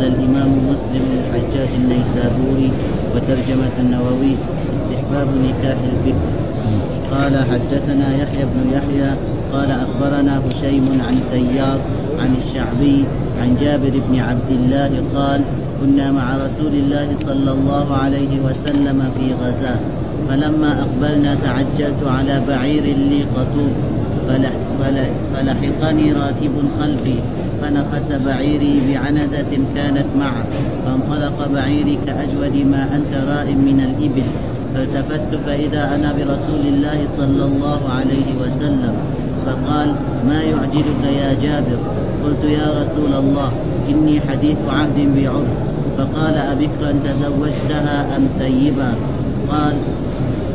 قال الإمام مسلم الحجاج النيسابوري وترجمة النووي استحباب نكاح البكر قال حدثنا يحيى بن يحيى قال أخبرنا هشيم عن سيار عن الشعبي عن جابر بن عبد الله قال كنا مع رسول الله صلى الله عليه وسلم في غزاة فلما أقبلنا تعجلت على بعير لي قطوب فلحقني راكب خلفي فنخس بعيري بعنزة كانت معه فانطلق بعيري كأجود ما أنت راء من الإبل. فالتفت فإذا أنا برسول الله صلى الله عليه وسلم فقال ما يعجلك يا جابر؟ قلت يا رسول الله إني حديث عهد بعرس. فقال أبكرا تزوجتها أم سيبا؟ قال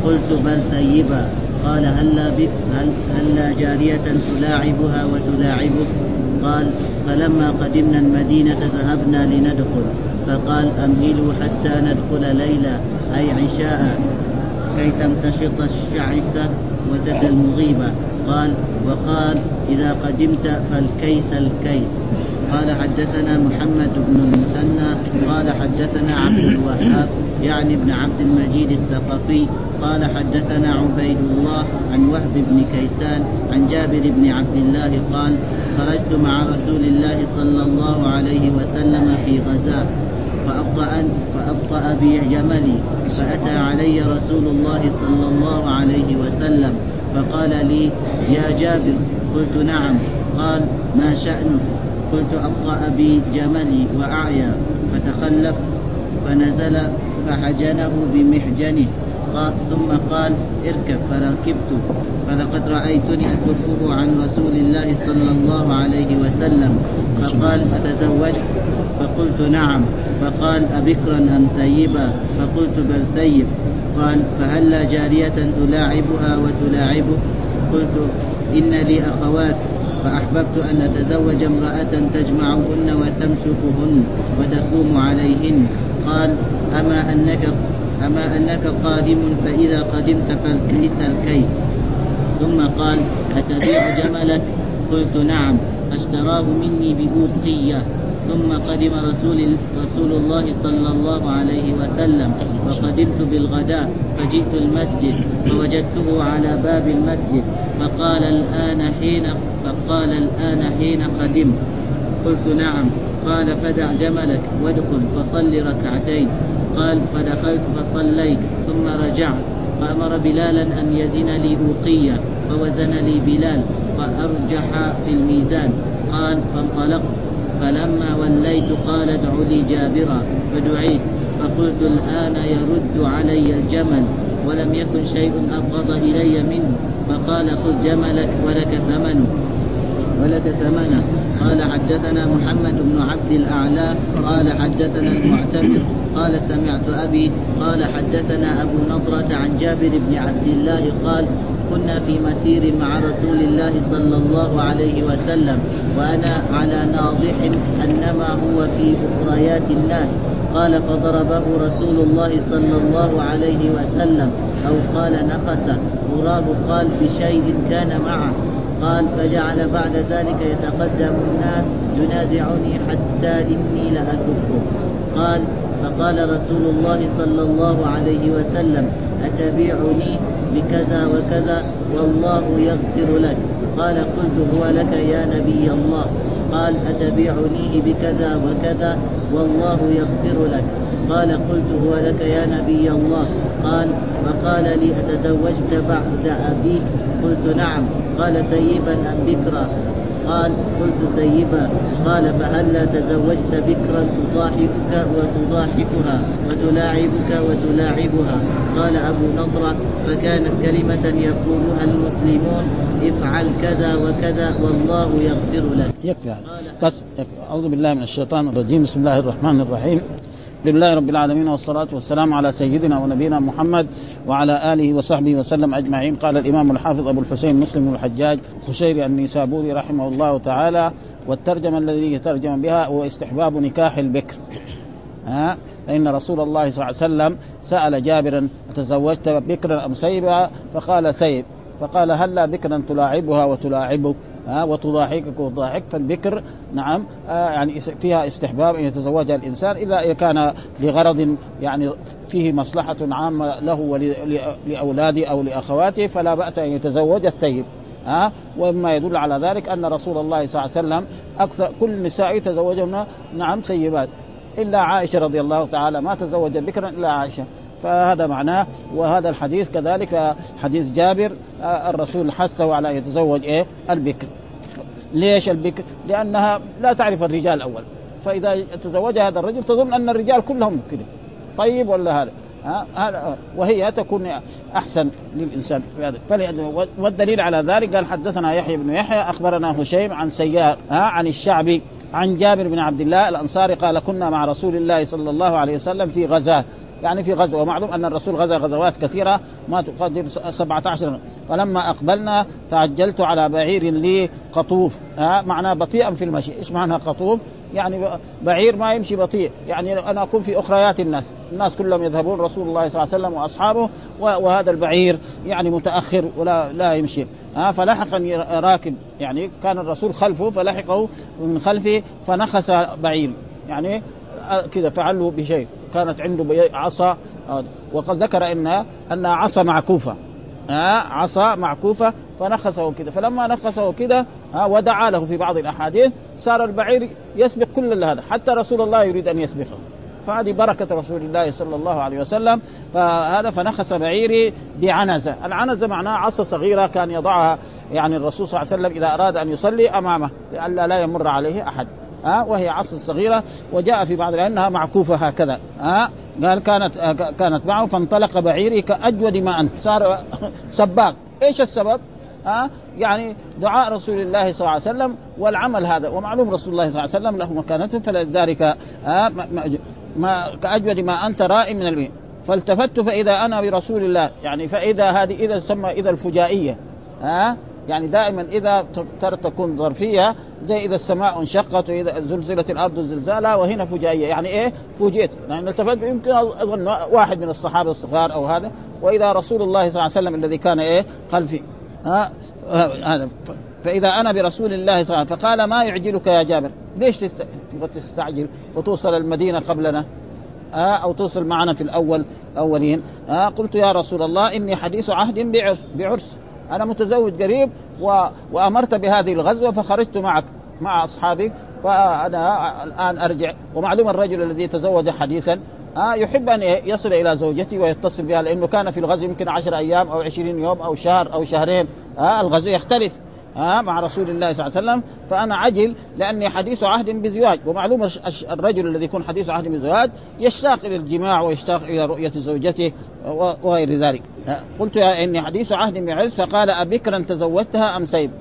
قلت بل سيبا. قال هلا هل هلا جارية تلاعبها وتلاعبك؟ قال فلما قدمنا المدينة ذهبنا لندخل. فقال أمهلوا حتى ندخل ليلة أي عشاء كي تمتشط الشعثة وتد المغيبة قال وقال إذا قدمت فالكيس الكيس. قال حدثنا محمد بن المثنى قال حدثنا عبد الوهاب يعني ابن عبد المجيد الثقفي قال حدثنا عبيد الله عن وهب بن كيسان عن جابر بن عبد الله قال خرجت مع رسول الله صلى الله عليه وسلم في غزاة فأبطأ, فأبطأ بي جملي فأتى علي رسول الله صلى الله عليه وسلم فقال لي يا جابر قلت نعم. قال ما شأنك؟ قلت أبطأ بي جملي وأعيا. فتخلف فنزل فحجنه بمحجنه. ثم قال اركب فركبت فلقد رأيتني أكفه عن رسول الله صلى الله عليه وسلم. فقال أتزوجت فقلت نعم. فقال أبكرا أم ثيبا؟ فقلت بل ثيب. قال فهلا جارية تلاعبها وتلاعبه؟ قلت إن لي أخوات فأحببت أن أتزوج امرأة تجمعهن وتمسكهن وتقوم عليهن. قال أما أنك أما أنك قادم فإذا قدمت فالكيس الكيس. ثم قال أتبيع جملك؟ قلت نعم اشتراه مني بأوقية. ثم قدم رسول رسول الله صلى الله عليه وسلم فقدمت بالغداء فجئت المسجد فوجدته على باب المسجد فقال الآن حين فقال الآن حين قدمت. قلت نعم. قال فدع جملك وادخل فصل ركعتين. قال فدخلت فصليت ثم رجعت. فأمر بلالا أن يزن لي أوقية فوزن لي بلال فأرجح في الميزان. قال فانطلقت. فلما وليت قال ادع لي جابرا فدعيت فقلت الآن يرد علي الجمل ولم يكن شيء أبغض إلي منه. فقال خذ جملك ولك ثمنه ولك ثمنه قال حدثنا محمد بن عبد الأعلى قال حدثنا المعتمر قال سمعت أبي قال حدثنا أبو نضرة عن جابر بن عبد الله قال كنا في مسير مع رسول الله صلى الله عليه وسلم وأنا على ناضح أنما هو في أخريات الناس. قال فضربه رسول الله صلى الله عليه وسلم أو قال نقصه. مراد قال بشيء كان معه. قال فجعل بعد ذلك يتقدم الناس ينازعني حتى إني لأكفه قال فقال رسول الله صلى الله عليه وسلم أتبيعني بكذا وكذا والله يغفر لك. قال قلت هو لك يا نبي الله. قال أتبيعنيه بكذا وكذا والله يغفر لك. قال قلت هو لك يا نبي الله. قال فقال لي أتزوجت بعد أبيك؟ قلت نعم. قال سيبا أم بكرا؟ قال قلت سيبا قال فهلا تزوجت بكرا تضاحكك وتضاحكها وتلاعبك وتلاعبها؟ قال أبو نضرة فكانت كلمة يقولها المسلمون افعل كذا وكذا والله يغفر لك. يكفي بس أعوذ بالله من الشيطان الرجيم. بسم الله الرحمن الرحيم. الحمد لله رب العالمين والصلاة والسلام على سيدنا ونبينا محمد وعلى آله وصحبه وسلم أجمعين. قال الإمام الحافظ أبو الحسين مسلم الحجاج خشيري النيسابوري رحمه الله تعالى والترجمة الذي ترجم بها هو استحباب نكاح البكر. ها؟ فإن رسول الله صلى الله عليه وسلم سأل جابرا تزوجت بكرا أم سيبا فقال ثيب فقال هلا بكرا تلاعبها وتلاعبك. ها وتضاحكك وتضاحك فالبكر نعم آه يعني فيها استحباب أن يتزوجها الإنسان إلا إذا كان لغرض يعني فيه مصلحة عامة له ولاولاده أو لأخواته فلا بأس أن يتزوج الثيب ها. ومما يدل على ذلك أن رسول الله صلى الله عليه وسلم أكثر كل النساء تزوجهن نعم ثيبات. إلا عائشة رضي الله تعالى ما تزوج بكرا إلا عائشة. فهذا معناه وهذا الحديث كذلك حديث جابر آه، الرسول حثه على أن يتزوج إيه؟ البكر. ليش البكر؟ لأنها لا تعرف الرجال اول فإذا تزوج هذا الرجل تظن أن الرجال كلهم كذا طيب ولا هذا؟ ها؟ وهي تكون أحسن للإنسان في هذا. والدليل على ذلك قال حدثنا يحيى بن يحيى أخبرنا هشيم عن سيار ها عن الشعبي عن جابر بن عبد الله الأنصاري قال كنا مع رسول الله صلى الله عليه وسلم في غزاة. يعني في غزوة. ومعلوم أن الرسول غزا غزوات كثيرة ما تقدر 17 فلما أقبلنا تعجلت على بعير لي قطوف. ها معناه بطيئا في المشي. إيش معنى قطوف؟ يعني بعير ما يمشي بطيء. يعني أنا أكون في أخريات الناس. الناس كلهم يذهبون رسول الله صلى الله عليه وسلم وأصحابه وهذا البعير يعني متأخر ولا لا يمشي. ها فلحقني راكب. يعني كان الرسول خلفه فلحقه من خلفه فنخس بعير. يعني كذا فعله بشيء. كانت عنده عصا وقد ذكر ان انها عصا معكوفة. ها عصا معكوفة فنخسه كذا فلما نخسه كذا ودعا له في بعض الأحاديث صار البعير يسبق كل هذا حتى رسول الله يريد أن يسبقه. فهذه بركة رسول الله صلى الله عليه وسلم. فهذا فنخس بعيري بعنزة. العنزة معناها عصا صغيرة كان يضعها يعني الرسول صلى الله عليه وسلم إذا أراد أن يصلي أمامه لئلا لا يمر عليه أحد. ها وهي عصا صغيرة وجاء في بعض لأنها معكوفة هكذا. ها قال كانت كانت معه فانطلق بعيري كأجود ما أنت. صار سباق. إيش السبب؟ ها يعني دعاء رسول الله صلى الله عليه وسلم والعمل هذا. ومعلوم رسول الله صلى الله عليه وسلم له مكانته فلذلك ها ما كأجود ما أنت رائم من المين فالتفت فإذا أنا برسول الله يعني فإذا هذه إذا تسمى إذا الفجائية. ها يعني دائما إذا ترى تكون ظرفية زي إذا السماء انشقت وإذا زلزلت الأرض زلزالها وهنا فجائية. يعني إيه؟ فوجئت. يعني التفت يمكن أظن واحد من الصحابة الصغار أو هذا. وإذا رسول الله صلى الله عليه وسلم الذي كان إيه؟ خلفي. ها؟ هذا. فإذا أنا برسول الله صلى الله عليه وسلم فقال ما يعجلك يا جابر؟ ليش تبغى تستعجل؟ وتوصل المدينة قبلنا. أو توصل معنا في الأول أولين. قلت يا رسول الله إني حديث عهد بعرس. أنا متزوج قريب و... وأمرت بهذه الغزوة فخرجت معك مع أصحابي فأنا الآن أرجع. ومعلوم الرجل الذي تزوج حديثا آه يحب أن يصل إلى زوجته ويتصل بها لأنه كان في الغزو يمكن عشر أيام أو عشرين يوم أو شهر أو شهرين آه الغزو يختلف. ها مع رسول الله صلى الله عليه وسلم. فأنا عجل لأني حديث عهد بزواج. ومعلوم الرجل الذي يكون حديث عهد بزواج يشتاق إلى الجماع ويشتاق إلى رؤية زوجته وغير ذلك. قلت إني حديث عهد بعز فقال أبكرا تزوجتها أم سيب؟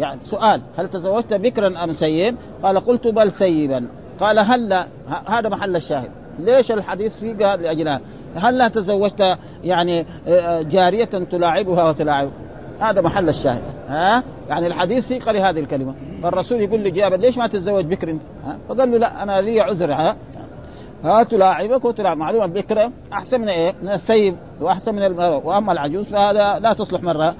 يعني سؤال هل تزوجت بكرا أم سيب؟ قال قلت بل سيبا. قال هلا هذا محل الشاهد. ليش الحديث فيه لاجلها هل تزوجت يعني جارية تلاعبها وتلاعب؟ هذا محل الشاهد. ها؟ يعني الحديث سيق لهذه الكلمة. فالرسول يقول لجابر ليش ما تتزوج بكر أنت؟ ها؟ فقال له لا أنا لي عذر ها؟ ها؟ تلاعبك وتلاعب معلومة البكره أحسن من إيه؟ من الثيب وأحسن من المرأة وأما العجوز فهذا لا تصلح مرة.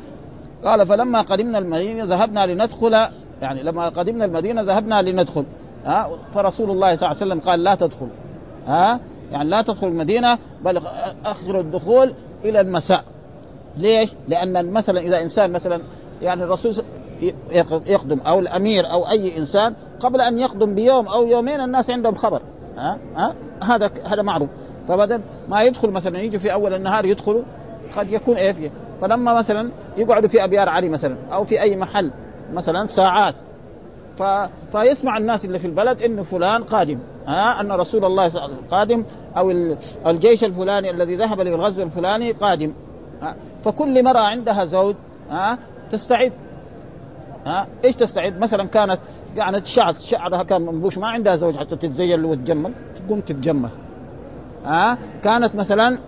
قال فلما قدمنا المدينة ذهبنا لندخل يعني لما قدمنا المدينة ذهبنا لندخل ها؟ فرسول الله صلى الله عليه وسلم قال لا تدخل. ها؟ يعني لا تدخل المدينة بل أخر الدخول إلى المساء. ليش؟ لأن مثلا إذا إنسان مثلا يعني الرسول يقدم أو الأمير أو أي إنسان قبل أن يقدم بيوم أو يومين الناس عندهم خبر. ها؟ ها؟ هذا هذا معروف. فبدل ما يدخل مثلا يجي في أول النهار يدخلوا قد يكون إيه فيه؟ فلما مثلا يقعدوا في أبيار علي مثلا أو في أي محل مثلا ساعات ف... فيسمع الناس اللي في البلد إنه فلان قادم. ها؟ أن رسول الله قادم أو الجيش الفلاني الذي ذهب للغزو الفلاني قادم. فكل مرأة عندها زوج. ها؟ تستعد ها؟ إيش تستعد؟ مثلا كانت قعدت شعر شعرها كان منبوش ما عندها زوج حتى تتزين وتجمل. تقوم تتجمل. ها؟ كانت مثلا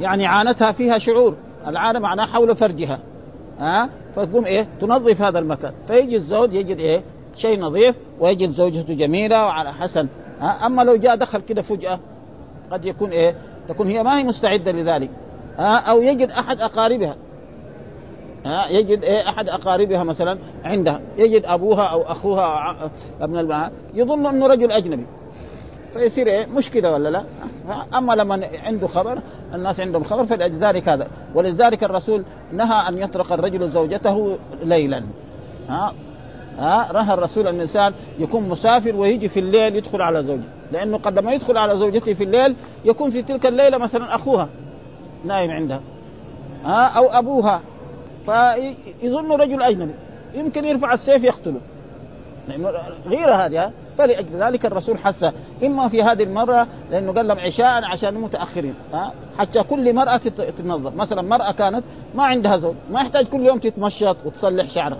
يعني عانتها فيها شعور. العانة معناها حول فرجها. ها؟ فتقوم إيه؟ تنظف هذا المكان. فيجي الزوج يجد إيه؟ شيء نظيف ويجد زوجته جميلة وعلى حسن. ها؟ أما لو جاء دخل كده فجأة قد يكون إيه؟ تكون هي ما هي مستعدة لذلك. ها؟ أو يجد أحد أقاربها. ها يجد إيه أحد أقاربها مثلا عندها يجد أبوها أو أخوها ابن الماء يظن أنه رجل أجنبي. فيصير إيه مشكلة ولا لا؟ أما لما عنده خبر الناس عندهم خبر فلذلك هذا. ولذلك الرسول نهى أن يطرق الرجل زوجته ليلا. ها ها نهى الرسول أن الإنسان يكون مسافر ويجي في الليل يدخل على زوجته. لأنه قد ما يدخل على زوجته في الليل يكون في تلك الليلة مثلا أخوها نايم عندها. ها أو أبوها. فيظن رجل أجنبي. يمكن يرفع السيف يقتله. لأنه غير هذه فلأجل ذلك الرسول حث إما في هذه المرة لأنه قال لهم عشاء عشان المتاخرين ها. حتى كل مرأة تتنظف مثلا مرأة كانت ما عندها زوج ما يحتاج كل يوم تتمشط وتصلح شعرها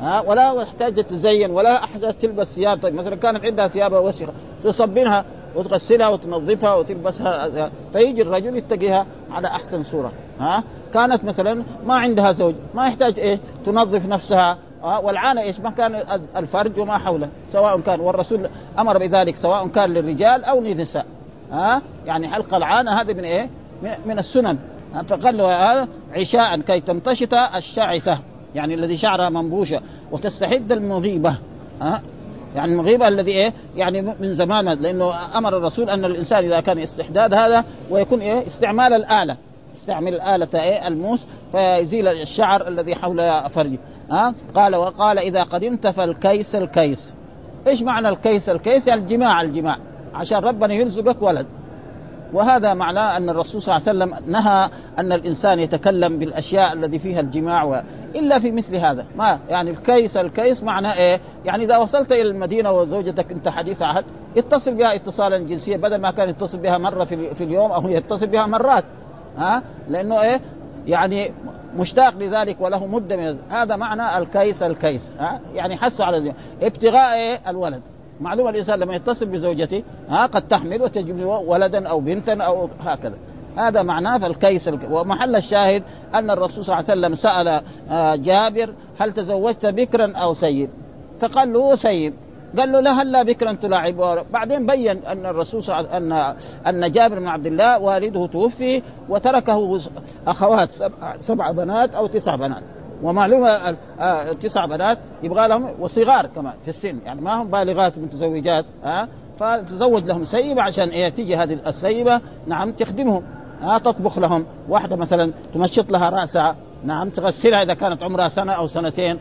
ها. ولا تحتاج تزين ولا احتاج تلبس ثياب. طيب مثلا كانت عندها ثياب وسخة تصبنها وتغسلها وتنظفها وتلبسها. فيجي الرجل يتقيها على أحسن صورة. ها؟ كانت مثلا ما عندها زوج ما يحتاج إيه؟ تنظف نفسها. ها؟ والعانة إيش؟ ما كان الفرج وما حوله. سواء كان والرسول أمر بذلك سواء كان للرجال أو للنساء. ها؟ يعني حلق العانة هذا من إيه؟ من السنن. فقال له عشاء كي تمتشط الشعثه يعني الذي شعرها منبوشة. وتستحد المغيبة. ها؟ يعني المغيبة الذي إيه؟ يعني من زمان لأنه أمر الرسول أن الإنسان إذا كان استحداد هذا ويكون إيه؟ استعمال الآلة. استعمل الآلة إيه؟ الموس فيزيل الشعر الذي حول فرجه. ها؟ قال وقال إذا قدمت فالكيس الكيس. إيش معنى الكيس الكيس؟ يعني الجماع الجماع. عشان ربنا يرزقك ولد. وهذا معناه أن الرسول صلى الله عليه وسلم نهى أن الإنسان يتكلم بالأشياء الذي فيها الجماع و... إلا في مثل هذا. ما يعني الكيس الكيس معناه إيه؟ يعني إذا وصلت إلى المدينة وزوجتك أنت حديث عهد اتصل بها اتصالا جنسيا بدل ما كان يتصل بها مرة في, في اليوم أو يتصل بها مرات. ها؟ لأنه إيه؟ يعني مشتاق لذلك وله مدة من هذا معنى الكيس الكيس. ها؟ يعني حثوا على ابتغاء إيه؟ الولد. معلومة الإنسان لما يتصل بزوجته ها قد تحمل وتجيب ولدا أو بنتا أو هكذا. هذا معناه فالكيس ومحل الشاهد أن الرسول صلى الله عليه وسلم سأل جابر هل تزوجت بكرا أو سيد؟ فقال له سيد. قال له لا هلا بكرا تلاعب؟ بعدين بين أن الرسول صلى الله عليه أن أن جابر بن عبد الله والده توفي وتركه أخوات سبع, سبع بنات أو تسع بنات. ومعلومة آه تسع بنات يبغى لهم وصغار كمان في السن. يعني ما هم بالغات متزوجات ها آه فتزوج لهم سيبة عشان إيه تيجي هذه السيبة نعم تخدمهم ها آه تطبخ لهم. واحدة مثلا تمشط لها رأسها نعم تغسلها إذا كانت عمرها سنة أو سنتين.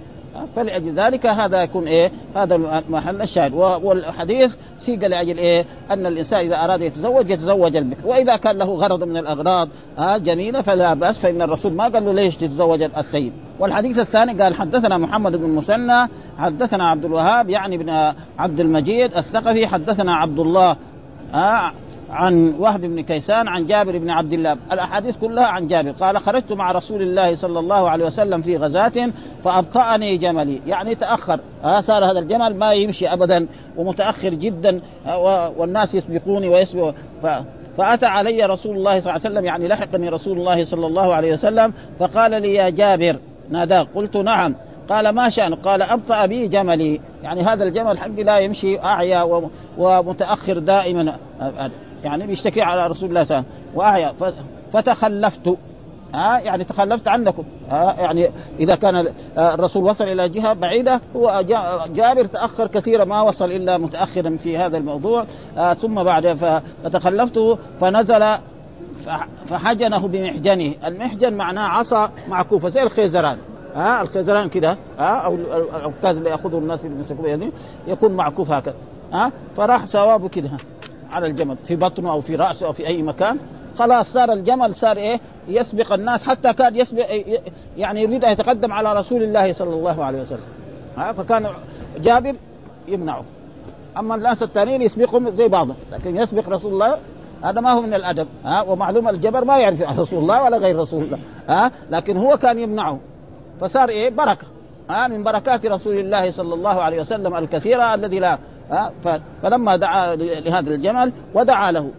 فلأجل ذلك هذا يكون إيه؟ هذا محل الشاهد. والحديث سيق لأجل إيه؟ أن الإنسان إذا أراد يتزوج يتزوج البكر وإذا كان له غرض من الأغراض آه جميلة فلا بأس فإن الرسول ما قال له ليش تتزوج الثيب والحديث الثاني قال حدثنا محمد بن مسنى حدثنا عبد الوهاب يعني بن عبد المجيد الثقفي حدثنا عبد الله عن وهب بن كيسان عن جابر بن عبد الله. الأحاديث كلها عن جابر. قال خرجت مع رسول الله صلى الله عليه وسلم في غزاة فابطأني جملي. يعني تأخر. آه صار هذا الجمل ما يمشي ابدا ومتأخر جدا والناس يسبقوني ويسبق ف... فأتى علي رسول الله صلى الله عليه وسلم يعني لحقني رسول الله صلى الله عليه وسلم فقال لي يا جابر. ناداه. قلت نعم. قال ما شأنه قال أبطأ بي جملي. يعني هذا الجمل حقي لا يمشي أعيا ومتأخر دائما. يعني بيشتكي على رسول الله صلى الله عليه وسلم. وأعيا فتخلفت. ها يعني تخلفت عنكم. ها يعني إذا كان الرسول وصل إلى جهة بعيدة هو جابر تأخر كثيرا ما وصل إلا متأخرا في هذا الموضوع. آه ثم بعد فتخلفت فنزل فحجنه بمحجنه. المحجن معناه عصا معكوفة زي الخيزران. ها الخيزران كده. ها أو العكاز اللي يأخذه الناس اللي يمسكوه يعني يكون معكوف هكذا. ها فراح سوابه كده. على الجمل في بطنه أو في رأسه أو في أي مكان. خلاص صار الجمل صار إيه؟ يسبق الناس حتى كاد يسبق يعني يريد أن يتقدم على رسول الله صلى الله عليه وسلم. ها؟ فكان جابر يمنعه. أما الناس الثانيين يسبقهم زي بعضهم لكن يسبق رسول الله هذا ما هو من الأدب ها؟ ومعلوم الجبر ما يعرف رسول الله ولا غير رسول الله ها؟ لكن هو كان يمنعه. فصار إيه؟ بركة ها؟ من بركات رسول الله صلى الله عليه وسلم الكثيرة الذي لا ها؟ فلما دعا لهذا الجمل ودعا له.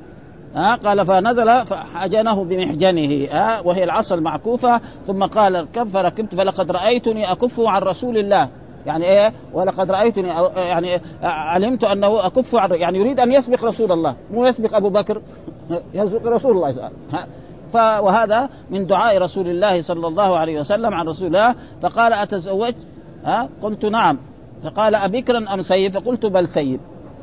ها؟ قال فنزل فحجنه بمحجنه ها؟ وهي العصا المعكوفة. ثم قال اركب فركبت؟ فلقد رأيتني أكف عن رسول الله. يعني إيه؟ ولقد رأيتني يعني علمت أنه أكف عن يعني يريد أن يسبق رسول الله. مو يسبق أبو بكر يسبق رسول الله. وسلم وهذا من دعاء رسول الله صلى الله عليه وسلم عن رسول الله. فقال أتزوج؟ ها؟ قلت نعم. فقال أبكرا أم سيب فقلت بل سيب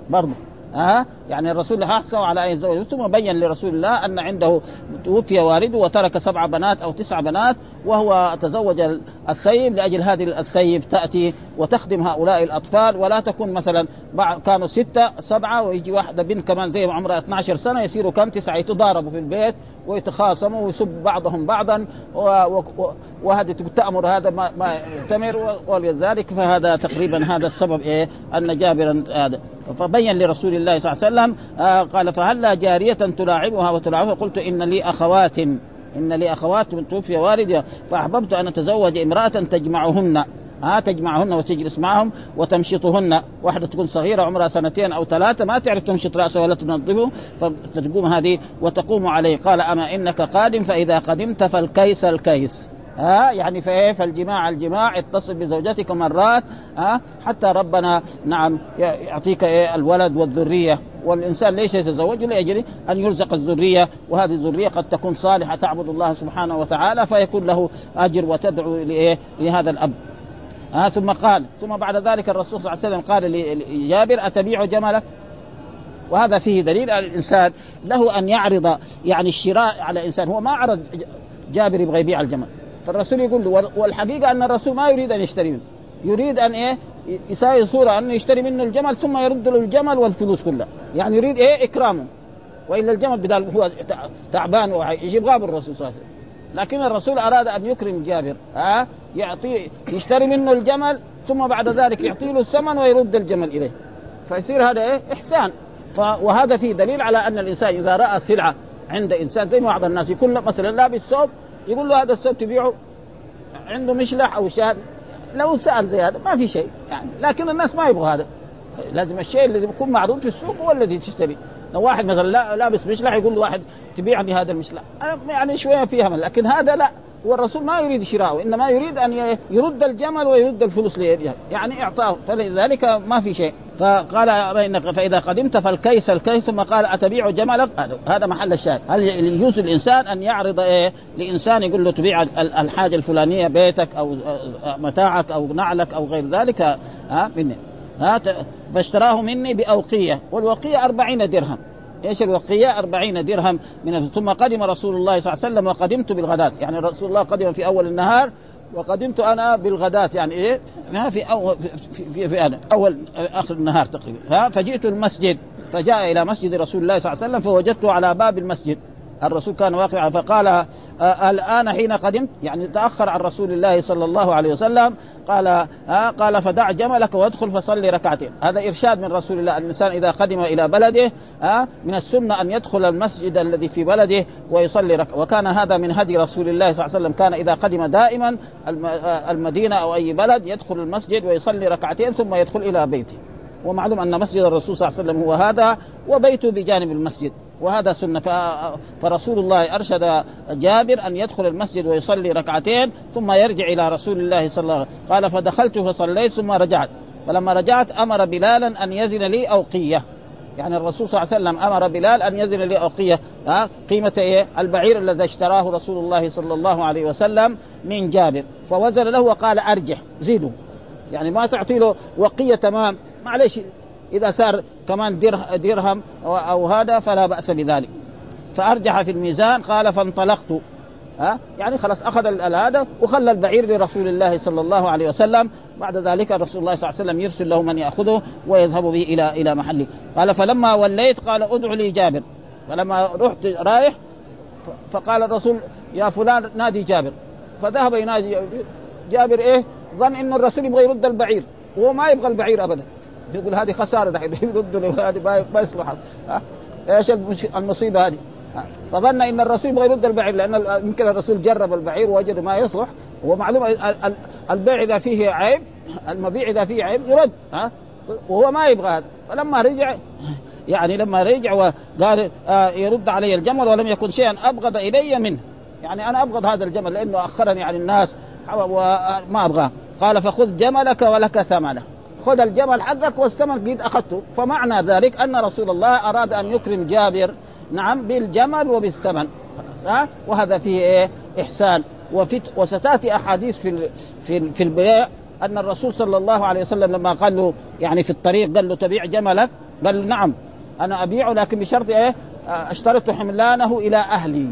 برضه. ها؟ يعني الرسول حثه على ان يتزوج ثم بين لرسول الله أن عنده توفي والده وترك سبع بنات أو تسع بنات وهو تزوج الثيب لأجل هذه الثيب تأتي وتخدم هؤلاء الأطفال. ولا تكون مثلا كانوا ستة سبعة ويجي واحدة بنت كمان زي عمرها 12 سنة يصيروا كم؟ تسعة يتضاربوا في البيت. ويتخاصموا ويسب بعضهم بعضا وهذه تأمر هذا ما, ما ولذلك فهذا تقريبا هذا السبب إيه أن جابرا هذا. فبين لرسول الله صلى الله عليه وسلم آه قال فهلا جارية تلاعبها وتلاعبها قلت إن لي أخوات إن لي أخوات من توفي والدي فأحببت أن أتزوج امرأة تجمعهن. ها تجمعهن وتجلس معهم وتمشطهن. واحدة تكون صغيرة عمرها سنتين أو ثلاثة ما تعرف تمشط رأسها ولا تنظفه فتقوم هذه وتقوم عليه. قال أما إنك قادم فإذا قدمت فالكيس الكيس. ها يعني فإيه؟ فالجماع الجماع اتصل بزوجتك مرات ها حتى ربنا نعم يعطيك إيه؟ الولد والذرية. والإنسان ليش يتزوج لأجل أن يرزق الذرية وهذه الذرية قد تكون صالحة تعبد الله سبحانه وتعالى فيكون له أجر وتدعو لإيه؟ لهذا الأب. ها ثم قال ثم بعد ذلك الرسول صلى الله عليه وسلم قال لجابر أتبيع جملك وهذا فيه دليل على الإنسان له أن يعرض يعني الشراء على إنسان. هو ما عرض جابر يبغى يبيع الجمل. فالرسول يقول له والحقيقة أن الرسول ما يريد أن يشتري منه. يريد أن إيه؟ يساوي صورة أنه يشتري منه الجمل ثم يرد له الجمل والفلوس كلها. يعني يريد إيه؟ إكرامه. وإلا الجمل بدل هو تعبان ويجيب غاب الرسول صلى الله عليه وسلم. لكن الرسول أراد أن يكرم جابر ها؟ يعطي يشتري منه الجمل ثم بعد ذلك يعطي له الثمن ويرد الجمل إليه. فيصير هذا إيه؟ إحسان. وهذا فيه دليل على أن الإنسان إذا رأى سلعة عند إنسان زي بعض الناس يكون مثلا لابس ثوب يقول له هذا الثوب تبيعه عنده مشلح أو شهر لو سأل زي هذا ما في شيء يعني. لكن الناس ما يبغوا هذا. لازم الشيء الذي يكون معروض في السوق هو الذي تشتري. لو واحد مثلا لابس مشلح يقول له واحد تبيعني هذا المشلح يعني شوية فيها من لكن هذا لا. والرسول ما يريد شراءه. إنما يريد أن يرد الجمل ويرد الفلوس ليه يعني إعطاه. فلذلك ما في شيء. فقال فإذا قدمت فالكيس الكيس ثم قال أتبيع جملك؟ هذا محل الشاهد. هل يجوز الانسان أن يعرض إيه؟ لإنسان يقول له تبيع الحاجة الفلانية بيتك أو متاعك أو نعلك أو غير ذلك؟ ها؟ ها؟ فاشتراه مني بأوقية والوقية أربعين درهم. إيش الوقية؟ أربعين درهم من ثم قدم رسول الله صلى الله عليه وسلم وقدمت بالغداة. يعني رسول الله قدم في أول النهار وقدمت أنا بالغداة. يعني إيه؟ ما في أول في, في, في أنا اول آخر النهار تقريبا. ها؟ فجئت المسجد فجاء إلى مسجد رسول الله صلى الله عليه وسلم فوجدته على باب المسجد. الرسول كان واقعا فقال آه الآن حين قدمت يعني تأخر عن رسول الله صلى الله عليه وسلم قال آه قال فدع جملك وادخل فصلي ركعتين. هذا إرشاد من رسول الله الإنسان إذا قدم إلى بلده آه من السنة أن يدخل المسجد الذي في بلده ويصلي ركعة. وكان هذا من هدي رسول الله صلى الله عليه وسلم. كان إذا قدم دائما المدينة أو أي بلد يدخل المسجد ويصلي ركعتين ثم يدخل إلى بيته. ومعلوم أن مسجد الرسول صلى الله عليه وسلم هو هذا وبيته بجانب المسجد. وهذا سنة. فرسول الله أرشد جابر أن يدخل المسجد ويصلي ركعتين ثم يرجع إلى رسول الله صلى الله عليه وسلم. قال فدخلت فصليت ثم رجعت. فلما رجعت أمر بلالا أن يزن لي أوقية. يعني الرسول صلى الله عليه وسلم أمر بلال أن يزن لي أوقية. ها قيمة إيه؟ البعير الذي اشتراه رسول الله صلى الله عليه وسلم من جابر. فوزن له وقال ارجح زيدوا يعني ما تعطي له وقية تمام. معلش إذا صار كمان درهم أو هذا فلا بأس بذلك. فأرجح في الميزان قال فانطلقت. ها؟ يعني خلاص أخذ هذا وخلى البعير لرسول الله صلى الله عليه وسلم. بعد ذلك رسول الله صلى الله عليه وسلم يرسل له من يأخذه ويذهب به إلى إلى محله. قال فلما وليت قال ادعو لي جابر. فلما رحت رايح فقال الرسول يا فلان نادي جابر. فذهب ينادي جابر إيه؟ ظن انه الرسول يبغى يرد البعير. وهو ما يبغى البعير ابدا. يقول هذه خسارة دحين يردوا هذه ما يصلح. إيش المصيبة هذه. فظن إن الرسول يبغى يرد البعير لأن يمكن الرسول جرب البعير ووجد ما يصلح. هو معلوم البيع إذا فيه عيب المبيع إذا فيه عيب يرد ها؟ وهو ما يبغى هذا. فلما رجع يعني لما رجع وقال آه يرد علي الجمل ولم يكن شيئا أبغض إلي منه. يعني أنا أبغض هذا الجمل لأنه أخرني عن الناس وما أبغاه. قال فخذ جملك ولك ثمنه. خذ الجمل حقك والثمن قد أخذته. فمعنى ذلك أن رسول الله أراد أن يكرم جابر. نعم بالجمل وبالثمن. ها؟ وهذا فيه إيه؟ إحسان. وفي وستأتي أحاديث في في في البيع أن الرسول صلى الله عليه وسلم لما قال له يعني في الطريق قال له تبيع جملك؟ قال له نعم أنا ابيعه لكن بشرط إيه؟ أشترط حملانه إلى أهلي.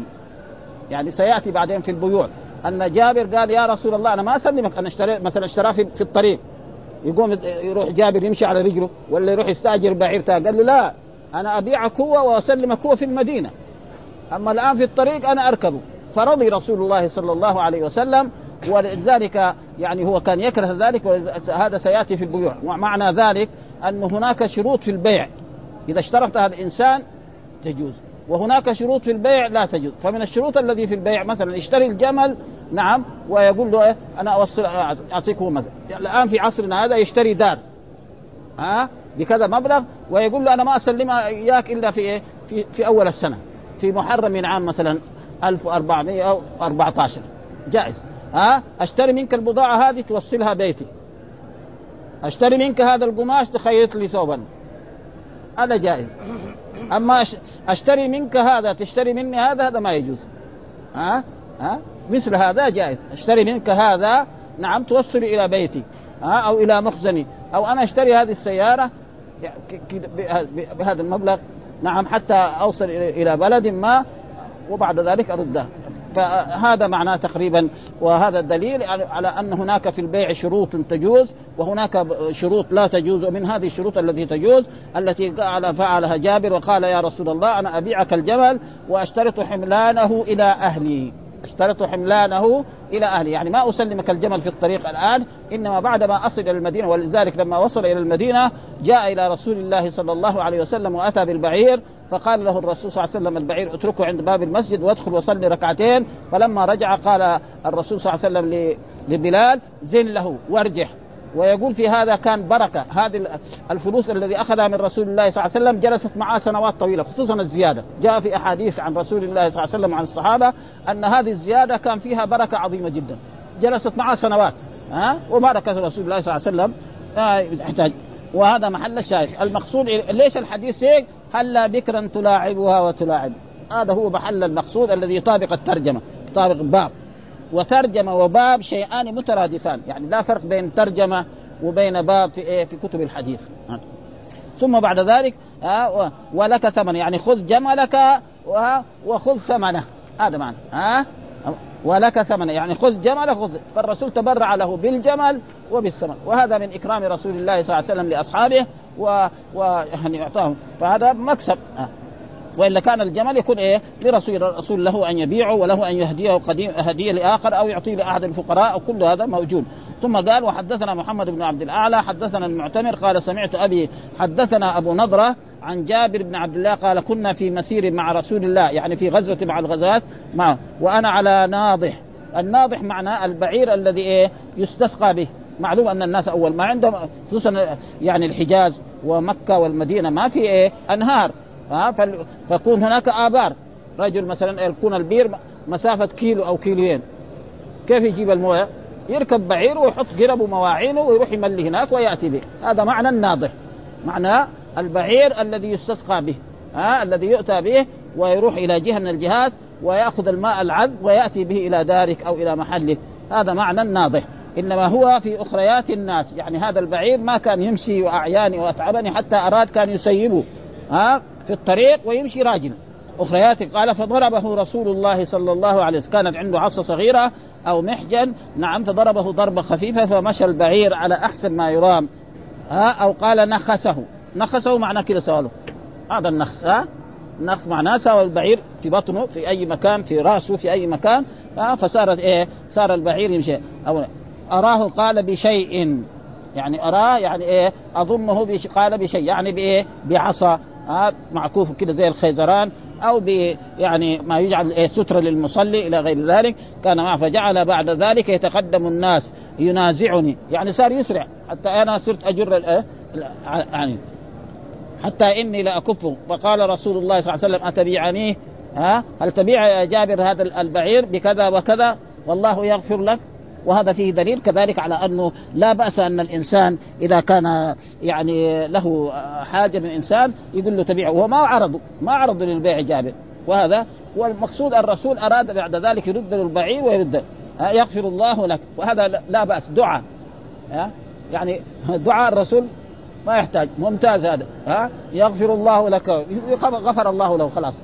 يعني سيأتي بعدين في البيوع أن جابر قال يا رسول الله أنا ما أسلمك أنا اشتريت مثلا اشتراه في, في الطريق. يقوم يروح جابر يمشي على رجله ولا يروح يستاجر بعير قال له لا أنا ابيعك هو واسلمك هو في المدينة. أما الآن في الطريق أنا اركبه فرضي رسول الله صلى الله عليه وسلم ولذلك يعني هو كان يكره ذلك وهذا سيأتي في البيوع. ومعنى ذلك أن هناك شروط في البيع. إذا اشترط هذا الإنسان تجوز. وهناك شروط في البيع لا تجوز. فمن الشروط الذي في البيع مثلا يشتري الجمل نعم ويقول له إيه أنا أوصل أعطيكه مثلا. الآن في عصرنا هذا يشتري دار ها بكذا مبلغ ويقول له أنا ما أسلمها إياك إلا في إيه في, في أول السنة. في محرم من عام مثلا 1400 أو 14 جائز. ها أشتري منك البضاعة هذه توصلها بيتي. أشتري منك هذا القماش تخيط لي ثوبا. هذا جائز. أما أشتري منك هذا تشتري مني هذا هذا ما يجوز. ها؟ ها؟ مثل هذا جائز. أشتري منك هذا نعم توصل إلى بيتي ها؟ أو إلى مخزني. أو أنا أشتري هذه السيارة بهذا المبلغ نعم حتى أوصل إلى بلد ما وبعد ذلك أردها. فهذا معناه تقريبا وهذا الدليل على أن هناك في البيع شروط تجوز وهناك شروط لا تجوز ومن هذه الشروط التي تجوز التي فعلها جابر وقال يا رسول الله أنا أبيعك الجمل وأشترط حملانه إلى أهلي. أشترط حملانه إلى اهله يعني ما أسلمك الجمل في الطريق الآن إنما بعد ما أصل إلى المدينة ولذلك لما وصل إلى المدينة جاء إلى رسول الله صلى الله عليه وسلم وأتى بالبعير فقال له الرسول صلى الله عليه وسلم البعير اتركه عند باب المسجد وادخل وصلي ركعتين. فلما رجع قال الرسول صلى الله عليه وسلم لبلال زن له وارجح ويقول في هذا كان بركة. هذه الفلوس الذي أخذها من رسول الله صلى الله عليه وسلم جلست معه سنوات طويلة خصوصا الزيادة. جاء في أحاديث عن رسول الله صلى الله عليه وسلم عن الصحابة أن هذه الزيادة كان فيها بركة عظيمة جدا. جلست معه سنوات ها؟ وبركه رسول الله صلى الله عليه وسلم. آه، يحتاج. وهذا محل الشاهد. المقصود ليش الحديث هيك هلا بكرا تلاعبها وتلاعب. هذا هو محل المقصود الذي يطابق الترجمة يطابق باب. وترجمة وباب شيئان مترادفان يعني لا فرق بين ترجمة وبين باب في إيه؟ في كتب الحديث. ثم بعد ذلك ولك ثمن يعني خذ جملك وخذ ثمنه. هذا معنى ها؟ ولك ثمن يعني خذ جملك خذ. فالرسول تبرع له بالجمل وبالثمن. وهذا من إكرام رسول الله صلى الله عليه وسلم لأصحابه و, و... يعني فهذا مكسب. وإلا كان الجمل يكون إيه؟ لرسول الرسول له أن يبيعه وله أن يهديه قديم هدية لآخر أو يعطيه لأحد الفقراء وكل هذا موجود. ثم قال وحدثنا محمد بن عبد الأعلى حدثنا المعتمر قال سمعت أبي حدثنا أبو نضرة عن جابر بن عبد الله قال كنا في مسير مع رسول الله يعني في غزوة مع الغزوات معه وأنا على ناضح. الناضح معناه البعير الذي إيه؟ يستسقى به. معلوم أن الناس أول ما عندهم خصوصا يعني الحجاز ومكة والمدينة ما في إيه؟ أنهار. ها فيكون هناك آبار. رجل مثلا يكون البير مسافة كيلو أو كيلوين. كيف يجيب الموية؟ يركب بعير ويحط قرب ومواعينه ويروح يملي هناك ويأتي به. هذا معنى الناضح معنى البعير الذي يستسقى به. ها الذي يؤتى به ويروح إلى جهة من الجهات ويأخذ الماء العذب ويأتي به إلى دارك أو إلى محلك هذا معنى الناضح إنما هو في أخريات الناس. يعني هذا البعير ما كان يمشي وأعياني وأتعبني حتى أراد كان يسيبه ها في الطريق ويمشي راجلا. أخريات قال فضربه رسول الله صلى الله عليه وسلم. كانت عنده عصا صغيرة أو محجن. نعم فضربه ضربة خفيفة فمشى البعير على أحسن ما يرام ها أو قال نخسه. نخسه معناه كذا سواله هذا النخس ها النخس معناه سوى البعير في بطنه في أي مكان في رأسه في أي مكان ها فصارت إيه؟ صار البعير يمشي. أو أراه قال بشيء. يعني أراه يعني إيه؟ أظنه بش قال بشيء. يعني بإيه؟ بعصا. آه معكوف كده زي الخيزران. أو ب يعني ما يجعل إيه؟ ستره للمصلي إلى غير ذلك. كان معه فجعل بعد ذلك يتقدم الناس. ينازعني. يعني صار يسرع. حتى أنا صرت أجر يعني حتى إني لاكفه فقال رسول الله صلى الله عليه وسلم اتبيعنيه ها هل تبيع يا جابر هذا البعير بكذا وكذا؟ والله يغفر لك. وهذا فيه دليل كذلك على أنه لا بأس أن الإنسان إذا كان يعني له حاجة من إنسان يقول له تبيعه. وهو ما عرضه ما عرضه للبيع جابر. وهذا والمقصود الرسول أراد بعد ذلك يرد له البعير ويرد يغفر الله لك. وهذا لا بأس. دعاء. يعني دعاء الرسول ما يحتاج. ممتاز هذا. ها يغفر الله لك. غفر الله له. خلاص.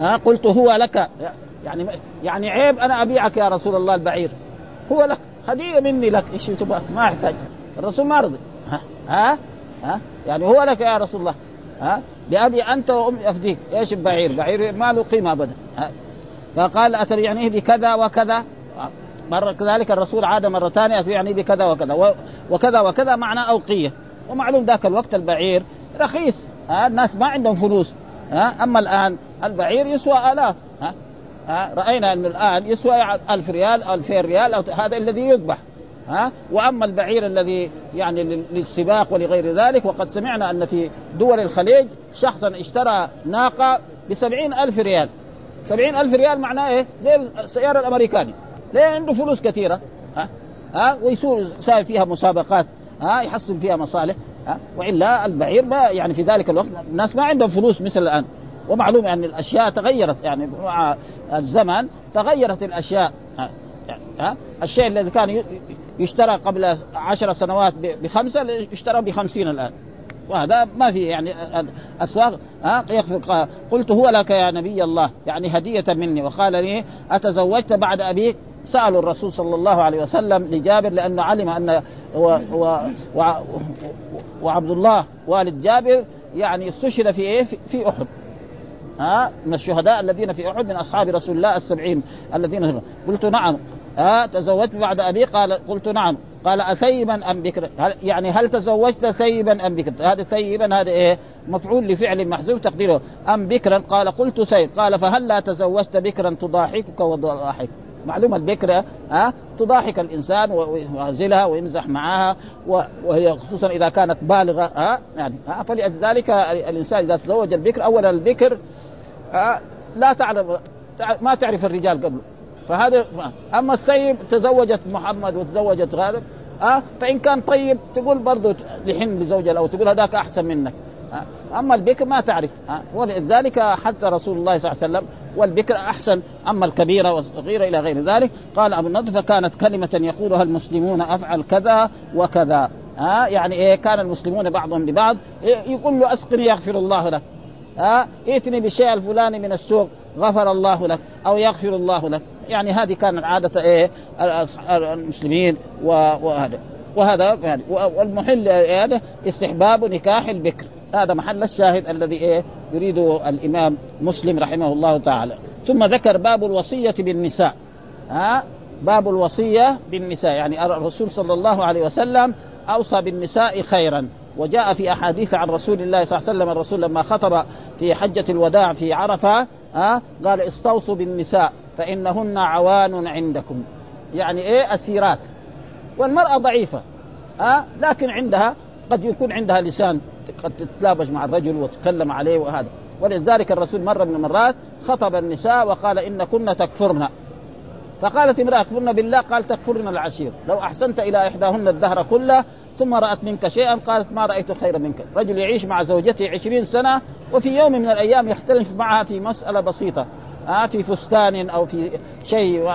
ها قلت هو لك. يعني يعني عيب أنا أبيعك يا رسول الله البعير. هو لك. هدية مني لك. إيش تبغى ما يحتاج. الرسول ما رضي. ها؟ ها؟ يعني هو لك يا رسول الله. ها؟ بأبي أنت وأمي أفديك إيش البعير بعير ما له قيمة أبدا. فقال أتبيعنيه بكذا وكذا؟ مرة كذلك الرسول عاد مرة ثانية أتبيعني بكذا وكذا. وكذا وكذا معنى أوقية. ومعلوم ذاك الوقت البعير رخيص. ها؟ الناس ما عندهم فلوس. ها؟ أما الآن البعير يسوى آلاف. ها؟ رأينا انه الآن يسوى ألف ريال أو 2000 ريال أو هذا الذي يذبح ها؟ وأما البعير الذي يعني للسباق ولغير ذلك وقد سمعنا أن في دول الخليج شخصا اشترى ناقة بسبعين ألف ريال. سبعين ألف ريال معناه إيه؟ زي السيارة الأمريكاني. ليه؟ عنده فلوس كثيرة ها؟ ها؟ ويسوي فيها مسابقات ها؟ يحصل فيها مصالح ها؟ وإلا البعير ما يعني في ذلك الوقت الناس ما عندهم فلوس مثل الآن. ومعلوم ان يعني الأشياء تغيرت يعني مع الزمن تغيرت الأشياء. ها, ها الشيء الذي كان يشترى قبل عشر سنوات بخمسة يشترى بخمسين الآن. وهذا ما في يعني اسواق ها يغفر قلت هو لك يا نبي الله يعني هدية مني. وقال لي أتزوجت بعد أبيك؟ سالوا الرسول صلى الله عليه وسلم لجابر لأنه علم أن و و و وعبد الله والد جابر يعني استشهد في إيه؟ في أحد. ها من الشهداء الذين في أحد من أصحاب رسول الله السبعين الذين قلت نعم. ها تزوجت بعد أبي؟ قال قلت نعم. قال اثيبا أم بكرا يعني هل تزوجت ثيبا أم بكرا هذا ثيبا هذا إيه؟ مفعول لفعل محذوف تقديره. أم بكرا؟ قال قلت ثيب. قال فهل لا تزوجت بكرا تضاحكك وتضاحك معلوم البكرة ها تضاحك الإنسان ويعزلها ويمزح معها وهي خصوصا إذا كانت بالغة ها يعني ها فلذلك الإنسان إذا تزوج البكر أولا البكر لا تعرف ما تعرف الرجال قبله فهذا أما الثيب تزوجت محمد وتزوجت غالب ها فإن كان طيب تقول برضه لحن لزوجها أو تقول هذاك أحسن منك. أما البكر ما تعرف. ولذلك حث رسول الله صلى الله عليه وسلم والبكر أحسن أما الكبيرة والصغيره إلى غير ذلك. قال أبو النضر فكانت كلمة يقولها المسلمون أفعل كذا وكذا. ها يعني إيه كان المسلمون بعضهم ببعض يقول له أسقني يغفر الله لك. ها؟ ائتني بالشيء الفلاني من السوق غفر الله لك أو يغفر الله لك. يعني هذه كانت عادة إيه؟ المسلمين وهذا. وهذا يعني والمحل هذا استحباب نكاح البكر. هذا محل الشاهد الذي إيه؟ يريده الإمام مسلم رحمه الله تعالى. ثم ذكر باب الوصية بالنساء. ها؟ باب الوصية بالنساء. يعني الرسول صلى الله عليه وسلم أوصى بالنساء خيرا. وجاء في أحاديث عن رسول الله صلى الله عليه وسلم الرسول لما خطب في حجة الوداع في عرفة ها قال استوصوا بالنساء فإنهن عوان عندكم. يعني إيه؟ اسيرات والمرأة ضعيفة ها لكن عندها قد يكون عندها لسان قد تتلابش مع الرجل وتتكلم عليه وهذا. ولذلك الرسول مرة من المرات خطب النساء وقال ان كن تكفرن. فقالت امرأة كفرن بالله؟ قال تكفرن العشير. لو أحسنت إلى إحداهن الدهر كله ثم رأت منك شيئا قالت ما رأيت خيرا منك. رجل يعيش مع زوجته عشرين سنة وفي يوم من الأيام يختلف معها في مسألة بسيطة. آه في فستان أو في شيء